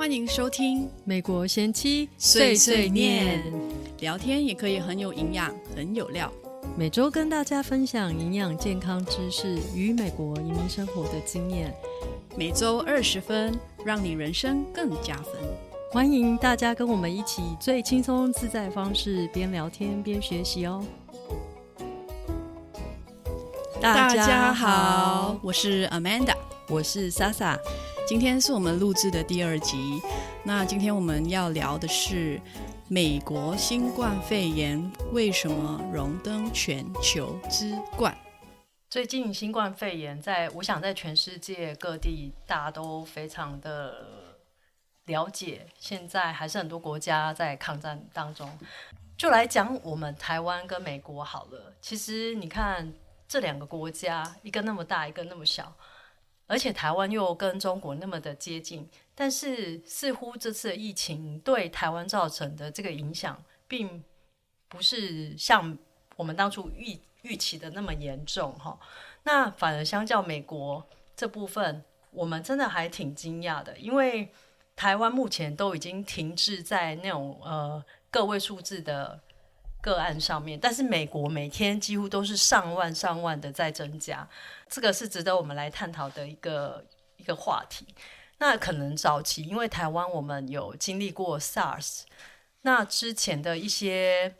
欢迎收听美国贤妻碎碎念，聊天也可以很有营养，很有料。每周跟大家分享营养健康知识与美国移民生活的经验，每周二十分，让你人生更加分。欢迎大家跟我们一起最轻松自在方式，边聊天边学习哦。大家好，我是 Amanda，我是 Sasa。今天是我们录制的第二集。那今天我们要聊的是美国新冠肺炎为什么荣登全球之冠？最近新冠肺炎在，我想在全世界各地大家都非常的。了解，现在还是很多国家在抗战当中。就来讲我们台湾跟美国好了。其实你看这两个国家，一个那么大，一个那么小，而且台湾又跟中国那么的接近，但是似乎这次疫情对台湾造成的这个影响，并不是像我们当初预预期的那么严重哈。那反而相较美国这部分，我们真的还挺惊讶的，因为。台湾目前都已经停滞在那种呃个位数字的个案上面，但是美国每天几乎都是上万上万的在增加，这个是值得我们来探讨的一个一个话题。那可能早期因为台湾我们有经历过 SARS，那之前的一些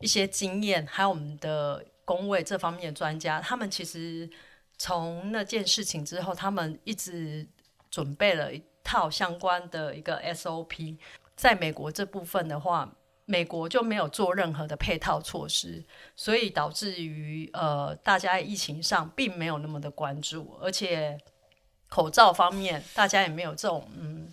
一些经验，还有我们的工位这方面的专家，他们其实从那件事情之后，他们一直准备了一。套相关的一个 SOP，在美国这部分的话，美国就没有做任何的配套措施，所以导致于呃，大家疫情上并没有那么的关注，而且口罩方面，大家也没有这种嗯，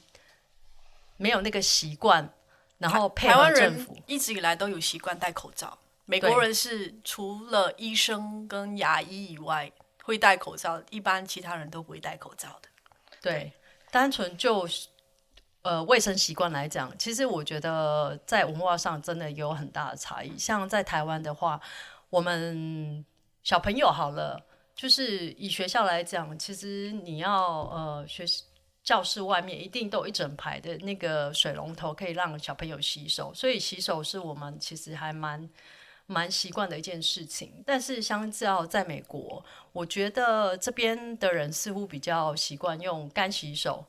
没有那个习惯，然后台湾人一直以来都有习惯戴口罩，美国人是除了医生跟牙医以外会戴口罩，一般其他人都不会戴口罩的，对。单纯就呃卫生习惯来讲，其实我觉得在文化上真的有很大的差异。像在台湾的话，我们小朋友好了，就是以学校来讲，其实你要呃学教室外面一定都有一整排的那个水龙头，可以让小朋友洗手。所以洗手是我们其实还蛮蛮习惯的一件事情。但是相较在美国。我觉得这边的人似乎比较习惯用干洗手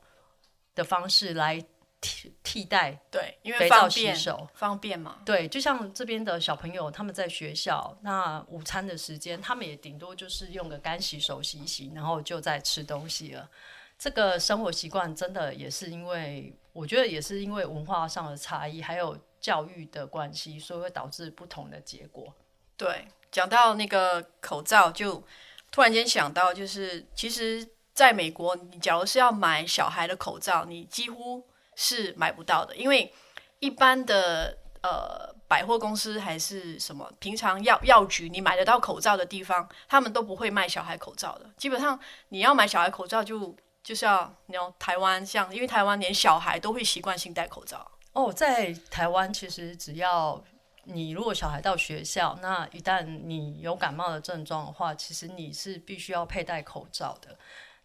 的方式来替替代，对，因为肥皂洗手方便嘛。对，就像这边的小朋友，他们在学校，那午餐的时间，他们也顶多就是用个干洗手洗一洗，然后就在吃东西了。这个生活习惯真的也是因为，我觉得也是因为文化上的差异，还有教育的关系，所以会导致不同的结果。对，讲到那个口罩就。突然间想到，就是其实在美国，你假如是要买小孩的口罩，你几乎是买不到的，因为一般的呃百货公司还是什么平常药药局，你买得到口罩的地方，他们都不会卖小孩口罩的。基本上你要买小孩口罩，就就是要你要台湾像，因为台湾连小孩都会习惯性戴口罩。哦，在台湾其实只要。你如果小孩到学校，那一旦你有感冒的症状的话，其实你是必须要佩戴口罩的。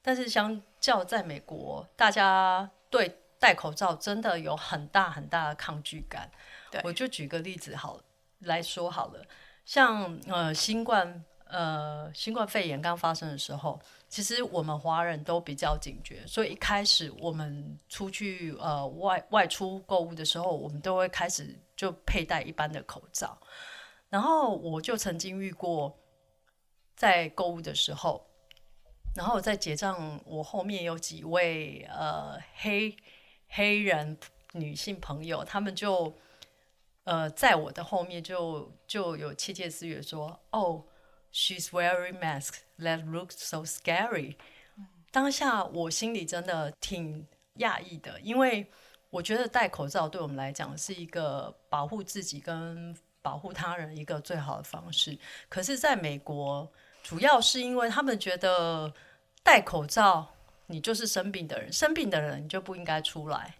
但是相较在美国，大家对戴口罩真的有很大很大的抗拒感。我就举个例子好来说好了，像呃新冠呃新冠肺炎刚发生的时候，其实我们华人都比较警觉，所以一开始我们出去呃外外出购物的时候，我们都会开始。就佩戴一般的口罩，然后我就曾经遇过，在购物的时候，然后在结账，我后面有几位呃黑黑人女性朋友，他们就呃在我的后面就就有窃窃私语说：“哦，she's wearing mask that looks so scary。”当下我心里真的挺讶异的，因为。我觉得戴口罩对我们来讲是一个保护自己跟保护他人一个最好的方式。可是，在美国，主要是因为他们觉得戴口罩，你就是生病的人，生病的人你就不应该出来。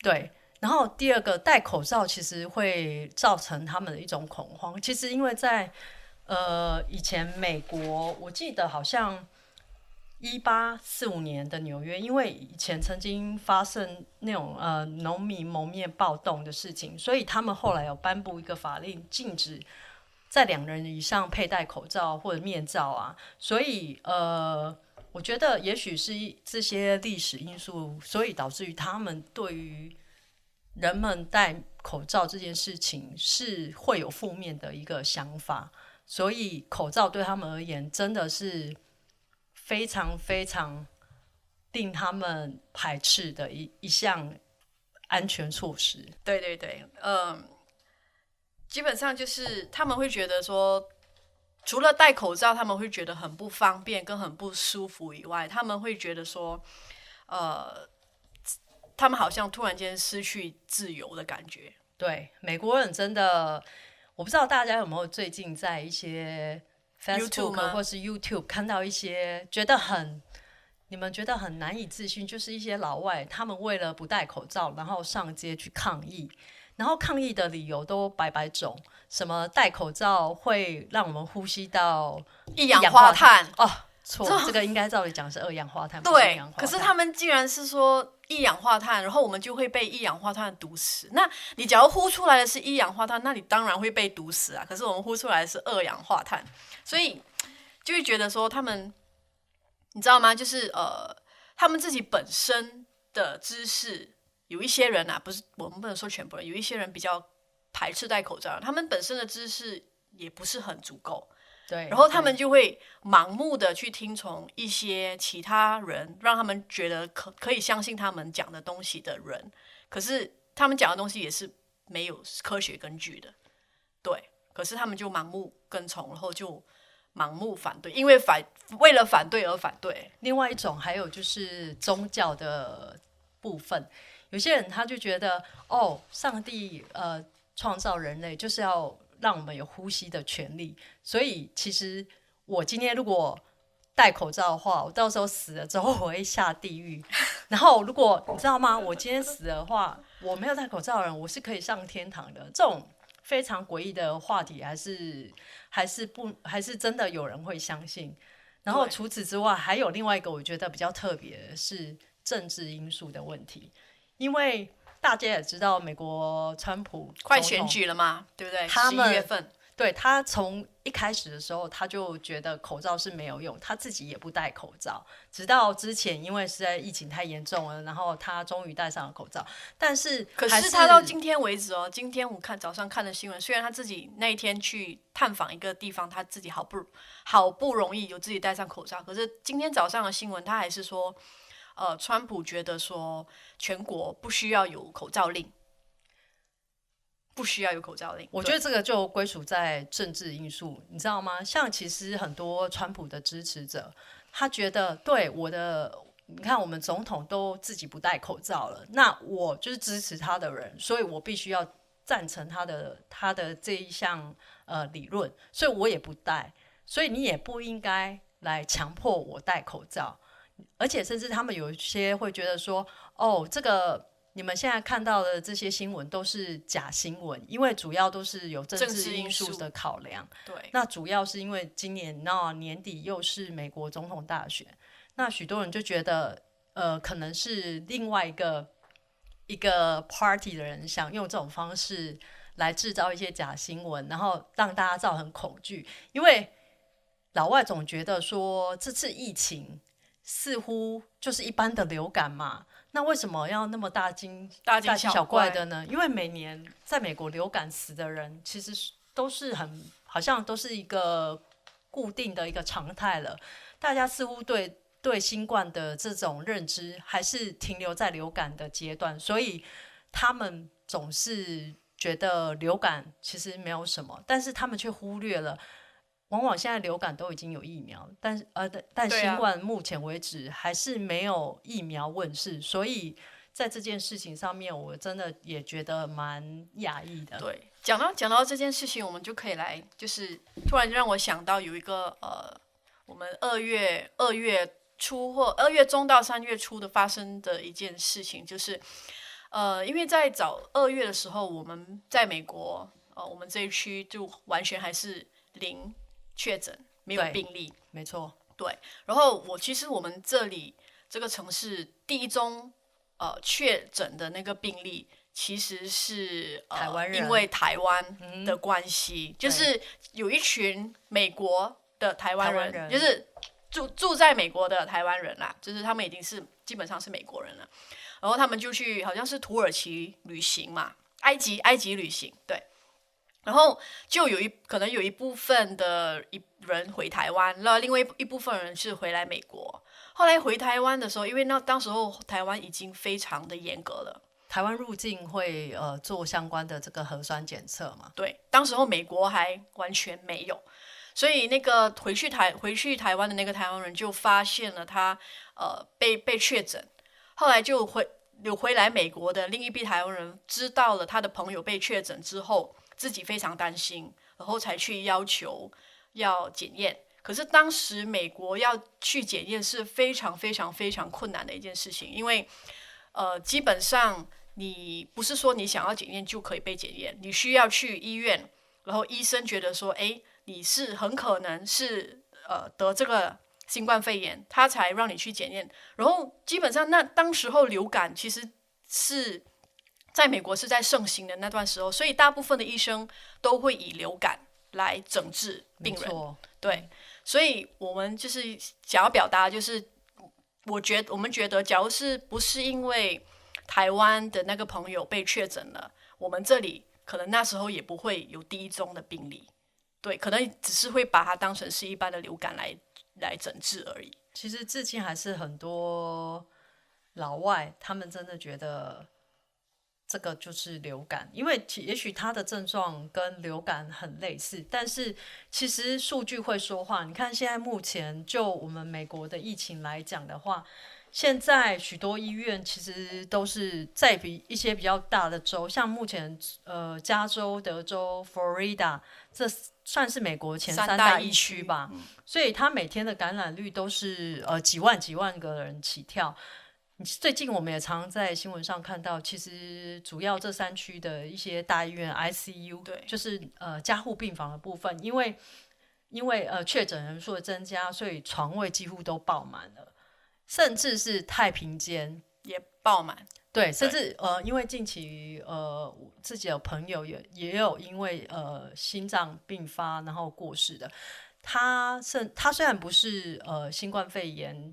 对。然后第二个，戴口罩其实会造成他们的一种恐慌。其实，因为在呃以前美国，我记得好像。一八四五年的纽约，因为以前曾经发生那种呃农民蒙面暴动的事情，所以他们后来有颁布一个法令，禁止在两人以上佩戴口罩或者面罩啊。所以呃，我觉得也许是这些历史因素，所以导致于他们对于人们戴口罩这件事情是会有负面的一个想法，所以口罩对他们而言真的是。非常非常令他们排斥的一一项安全措施。对对对，嗯，基本上就是他们会觉得说，除了戴口罩，他们会觉得很不方便跟很不舒服以外，他们会觉得说，呃，他们好像突然间失去自由的感觉。对，美国人真的，我不知道大家有没有最近在一些。Facebook 或是 YouTube 看到一些觉得很，你们觉得很难以置信，就是一些老外他们为了不戴口罩，然后上街去抗议，然后抗议的理由都百百种，什么戴口罩会让我们呼吸到一氧化碳哦。错，这个应该照理讲是二氧化碳。对，可是他们竟然是说一氧化碳，然后我们就会被一氧化碳毒死。那你假如呼出来的是一氧化碳，那你当然会被毒死啊。可是我们呼出来的是二氧化碳，所以就会觉得说他们，你知道吗？就是呃，他们自己本身的知识，有一些人啊，不是我们不能说全部人，有一些人比较排斥戴口罩，他们本身的知识也不是很足够。对，然后他们就会盲目的去听从一些其他人，让他们觉得可可以相信他们讲的东西的人，可是他们讲的东西也是没有科学根据的，对，可是他们就盲目跟从，然后就盲目反对，因为反为了反对而反对。另外一种还有就是宗教的部分，有些人他就觉得哦，上帝呃创造人类就是要。让我们有呼吸的权利，所以其实我今天如果戴口罩的话，我到时候死了之后我会下地狱。然后如果你知道吗？我今天死的话，我没有戴口罩的人，我是可以上天堂的。这种非常诡异的话题，还是还是不还是真的有人会相信。然后除此之外，还有另外一个我觉得比较特别的是政治因素的问题，因为。大家也知道，美国川普快选举了嘛，对不对？他们月份，对他从一开始的时候，他就觉得口罩是没有用，他自己也不戴口罩。直到之前，因为实在疫情太严重了，然后他终于戴上了口罩。但是，可是他到今天为止哦，今天我看早上看的新闻，虽然他自己那一天去探访一个地方，他自己好不好不容易有自己戴上口罩，可是今天早上的新闻，他还是说。呃，川普觉得说全国不需要有口罩令，不需要有口罩令。我觉得这个就归属在政治因素，你知道吗？像其实很多川普的支持者，他觉得对我的，你看我们总统都自己不戴口罩了，那我就是支持他的人，所以我必须要赞成他的他的这一项呃理论，所以我也不戴，所以你也不应该来强迫我戴口罩。而且甚至他们有一些会觉得说，哦，这个你们现在看到的这些新闻都是假新闻，因为主要都是有政治因素的考量。对，那主要是因为今年那年底又是美国总统大选，那许多人就觉得，呃，可能是另外一个一个 party 的人想用这种方式来制造一些假新闻，然后让大家造成恐惧。因为老外总觉得说这次疫情。似乎就是一般的流感嘛，那为什么要那么大惊大惊小怪的呢？因为每年在美国流感死的人其实是都是很好像都是一个固定的一个常态了。大家似乎对对新冠的这种认知还是停留在流感的阶段，所以他们总是觉得流感其实没有什么，但是他们却忽略了。往往现在流感都已经有疫苗，但是呃，但新冠目前为止还是没有疫苗问世，所以在这件事情上面，我真的也觉得蛮讶异的。对，讲到讲到这件事情，我们就可以来，就是突然让我想到有一个呃，我们二月二月初或二月中到三月初的发生的一件事情，就是呃，因为在早二月的时候，我们在美国呃，我们这一区就完全还是零。确诊没有病例，没错。对，然后我其实我们这里这个城市第一宗呃确诊的那个病例，其实是、呃、台湾人因为台湾的关系，就是有一群美国的台湾人，台湾人就是住住在美国的台湾人啦，就是他们已经是基本上是美国人了，然后他们就去好像是土耳其旅行嘛，埃及埃及旅行，对。然后就有一可能有一部分的一人回台湾，那另外一一部分人是回来美国。后来回台湾的时候，因为那当时候台湾已经非常的严格了，台湾入境会呃做相关的这个核酸检测嘛？对，当时候美国还完全没有，所以那个回去台回去台湾的那个台湾人就发现了他呃被被确诊，后来就回有回来美国的另一批台湾人知道了他的朋友被确诊之后，自己非常担心，然后才去要求要检验。可是当时美国要去检验是非常非常非常困难的一件事情，因为呃基本上你不是说你想要检验就可以被检验，你需要去医院，然后医生觉得说，哎，你是很可能是呃得这个新冠肺炎，他才让你去检验。然后基本上那当时候流感其实是在美国是在盛行的那段时候，所以大部分的医生都会以流感来诊治病人。对，所以我们就是想要表达，就是我觉我们觉得，假如是不是因为台湾的那个朋友被确诊了，我们这里可能那时候也不会有第一宗的病例，对，可能只是会把它当成是一般的流感来来诊治而已。其实至今还是很多老外他们真的觉得这个就是流感，因为其也许它的症状跟流感很类似，但是其实数据会说话。你看现在目前就我们美国的疫情来讲的话，现在许多医院其实都是在比一些比较大的州，像目前呃加州、德州、Florida 这算是美国前三三大疫区区吧，所以它每天的感染率都是呃几万几万个人起跳。最近我们也常在新闻上看到，其实主要这三区的一些大医院 ICU，对就是呃加护病房的部分，因为因为呃确诊人数的增加，所以床位几乎都爆满了，甚至是太平间也爆满，对，甚至呃，因为近期呃，自己的朋友也也有因为呃心脏病发然后过世的。他甚他虽然不是呃新冠肺炎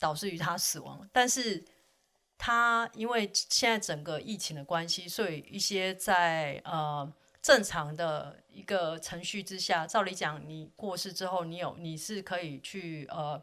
导致于他死亡，但是他因为现在整个疫情的关系，所以一些在呃正常的一个程序之下，照理讲，你过世之后，你有你是可以去呃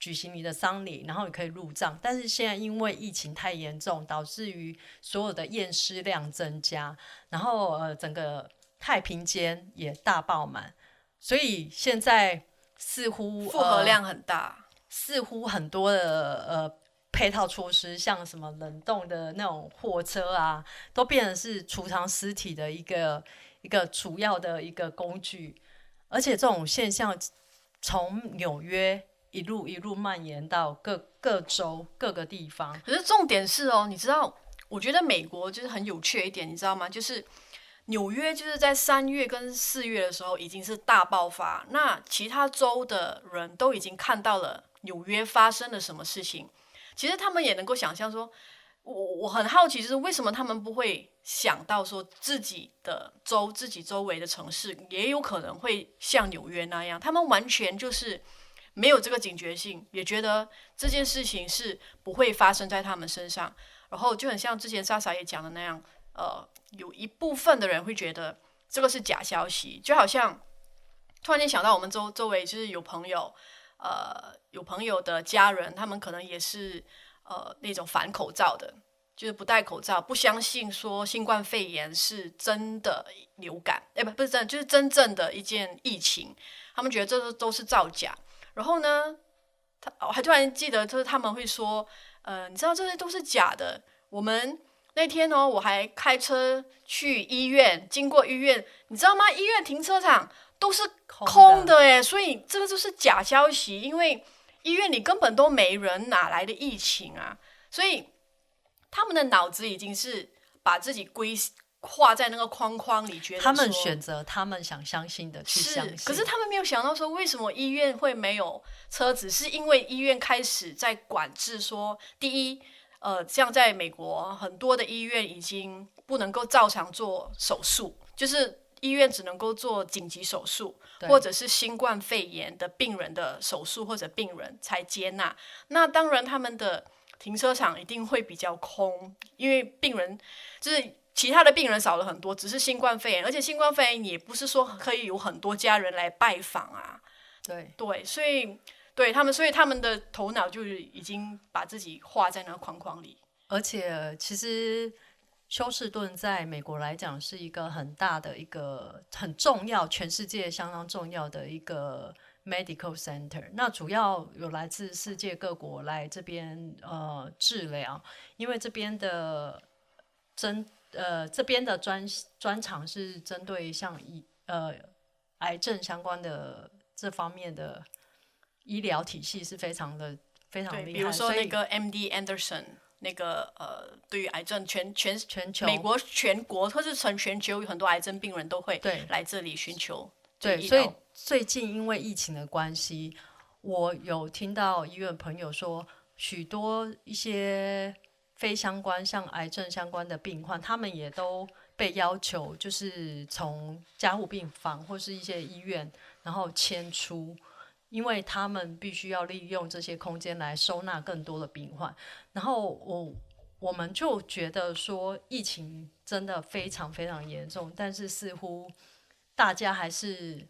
举行你的丧礼，然后你可以入葬。但是现在因为疫情太严重，导致于所有的验尸量增加，然后呃整个太平间也大爆满，所以现在似乎负荷量很大。似乎很多的呃配套措施，像什么冷冻的那种货车啊，都变成是储藏尸体的一个一个主要的一个工具。而且这种现象从纽约一路一路蔓延到各各州各个地方。可是重点是哦，你知道，我觉得美国就是很有趣的一点，你知道吗？就是纽约就是在三月跟四月的时候已经是大爆发，那其他州的人都已经看到了纽约发生了什么事情。其实他们也能够想象说，我我很好奇，就是为什么他们不会想到说自己的州、自己周围的城市也有可能会像纽约那样，他们完全就是没有这个警觉性，也觉得这件事情是不会发生在他们身上。然后就很像之前莎莎也讲的那样，呃，有一部分的人会觉得这个是假消息，就好像突然间想到我们周周围就是有朋友，呃，有朋友的家人，他们可能也是呃那种反口罩的，就是不戴口罩，不相信说新冠肺炎是真的流感，哎，不不是真的，就是真正的一件疫情，他们觉得这都都是造假。然后呢，他我还突然记得，就是他们会说，呃，你知道这些都是假的。我们那天呢，我还开车去医院，经过医院，你知道吗？医院停车场都是空的哎，所以这个就是假消息，因为医院里根本都没人，哪来的疫情啊？所以他们的脑子已经是把自己归画在那个框框里，觉得他们选择他们想相信的去相，信。可是他们没有想到说，为什么医院会没有车子？是因为医院开始在管制说，第一，呃，像在美国，很多的医院已经不能够照常做手术，就是医院只能够做紧急手术，或者是新冠肺炎的病人的手术或者病人才接纳。那当然，他们的停车场一定会比较空，因为病人就是其他的病人少了很多，只是新冠肺炎，而且新冠肺炎也不是说可以有很多家人来拜访啊，对对，所以对他们，所以他们的头脑就是已经把自己画在那个框框里。而且其实休斯顿在美国来讲是一个很大的一个很重要，全世界相当重要的一个 medical center。那主要有来自世界各国来这边呃治疗，因为这边的针呃这边的专专长是针对像医呃癌症相关的这方面的医疗体系是非常的非常，厉害，比如说那个 M.D. Anderson 那个呃，对于癌症全全全球美国全国或是全全球有很多癌症病人都会对来这里寻求对，所以最近因为疫情的关系，我有听到医院朋友说，许多一些非相关像癌症相关的病患，他们也都被要求就是从加护病房或是一些医院，然后迁出。因为他们必须要利用这些空间来收纳更多的病患，然后我我们就觉得说疫情真的非常非常严重，但是似乎大家还是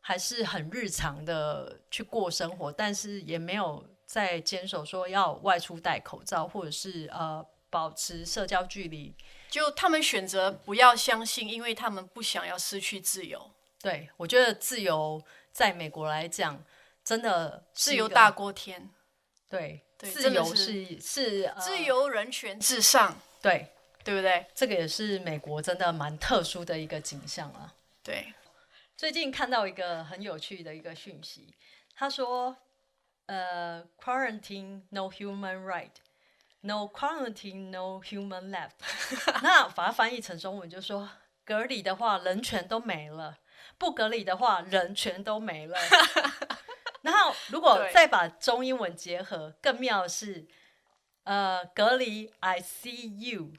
还是很日常的去过生活，但是也没有在坚守说要外出戴口罩，或者是呃保持社交距离。就他们选择不要相信，因为他们不想要失去自由，对我觉得自由在美国来讲，真的自由大过天，对对自由是是自由人权至上，对，对不对？这个也是美国真的蛮特殊的一个景象啊。对，最近看到一个很有趣的一个讯息，他说，呃，quarantine no human right，no quarantine no human left。那把它翻译成中文就说，隔离的话人权都没了，不隔离的话人全都没了。然后如果再把中英文结合，更妙的是，呃，隔离 I see you。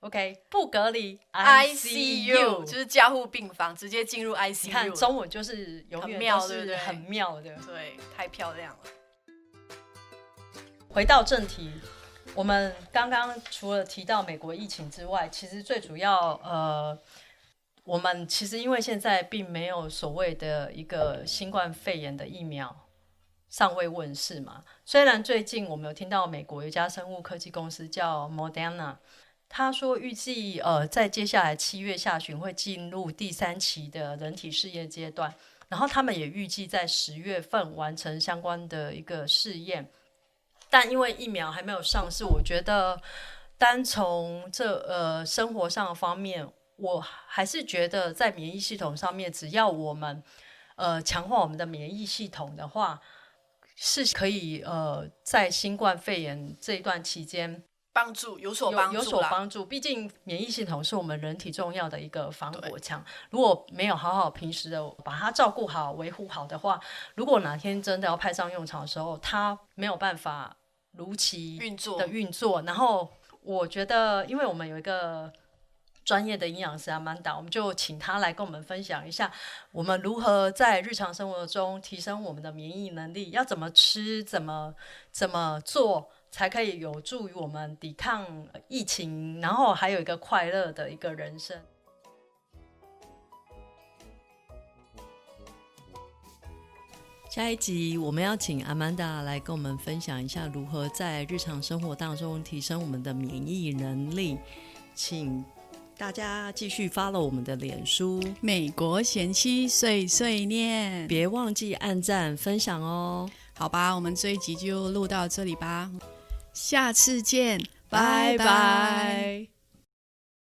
OK，不隔离 I see you，就是加护病房，直接进入 ICU。你看中文就是永很远都妙对不对是很妙的。对，太漂亮了。回到正题，我们刚刚除了提到美国疫情之外，其实最主要呃，我们其实因为现在并没有所谓的一个新冠肺炎的疫苗尚未问世嘛。虽然最近我们有听到美国有一家生物科技公司叫 Moderna。他说，预计呃，在接下来七月下旬会进入第三期的人体试验阶段，然后他们也预计在十月份完成相关的一个试验。但因为疫苗还没有上市，我觉得单从这呃生活上的方面，我还是觉得在免疫系统上面，只要我们呃强化我们的免疫系统的话，是可以呃在新冠肺炎这一段期间帮助有所帮助有有所帮助。毕竟免疫系统是我们人体重要的一个防火墙，如果没有好好平时的把它照顾好、维护好的话，如果哪天真的要派上用场的时候，它没有办法如期运作的运作。然后我觉得，因为我们有一个专业的营养师阿曼达，我们就请他来跟我们分享一下，我们如何在日常生活中提升我们的免疫能力，要怎么吃，怎么怎么做。才可以有助于我们抵抗疫情，然后还有一个快乐的一个人生。下一集我们要请阿曼达来跟我们分享一下如何在日常生活当中提升我们的免疫能力，请大家继续 follow 我们的脸书，美国贤妻碎碎念，别忘记按赞分享哦。好吧，我们这一集就录到这里吧，下次见，拜拜拜。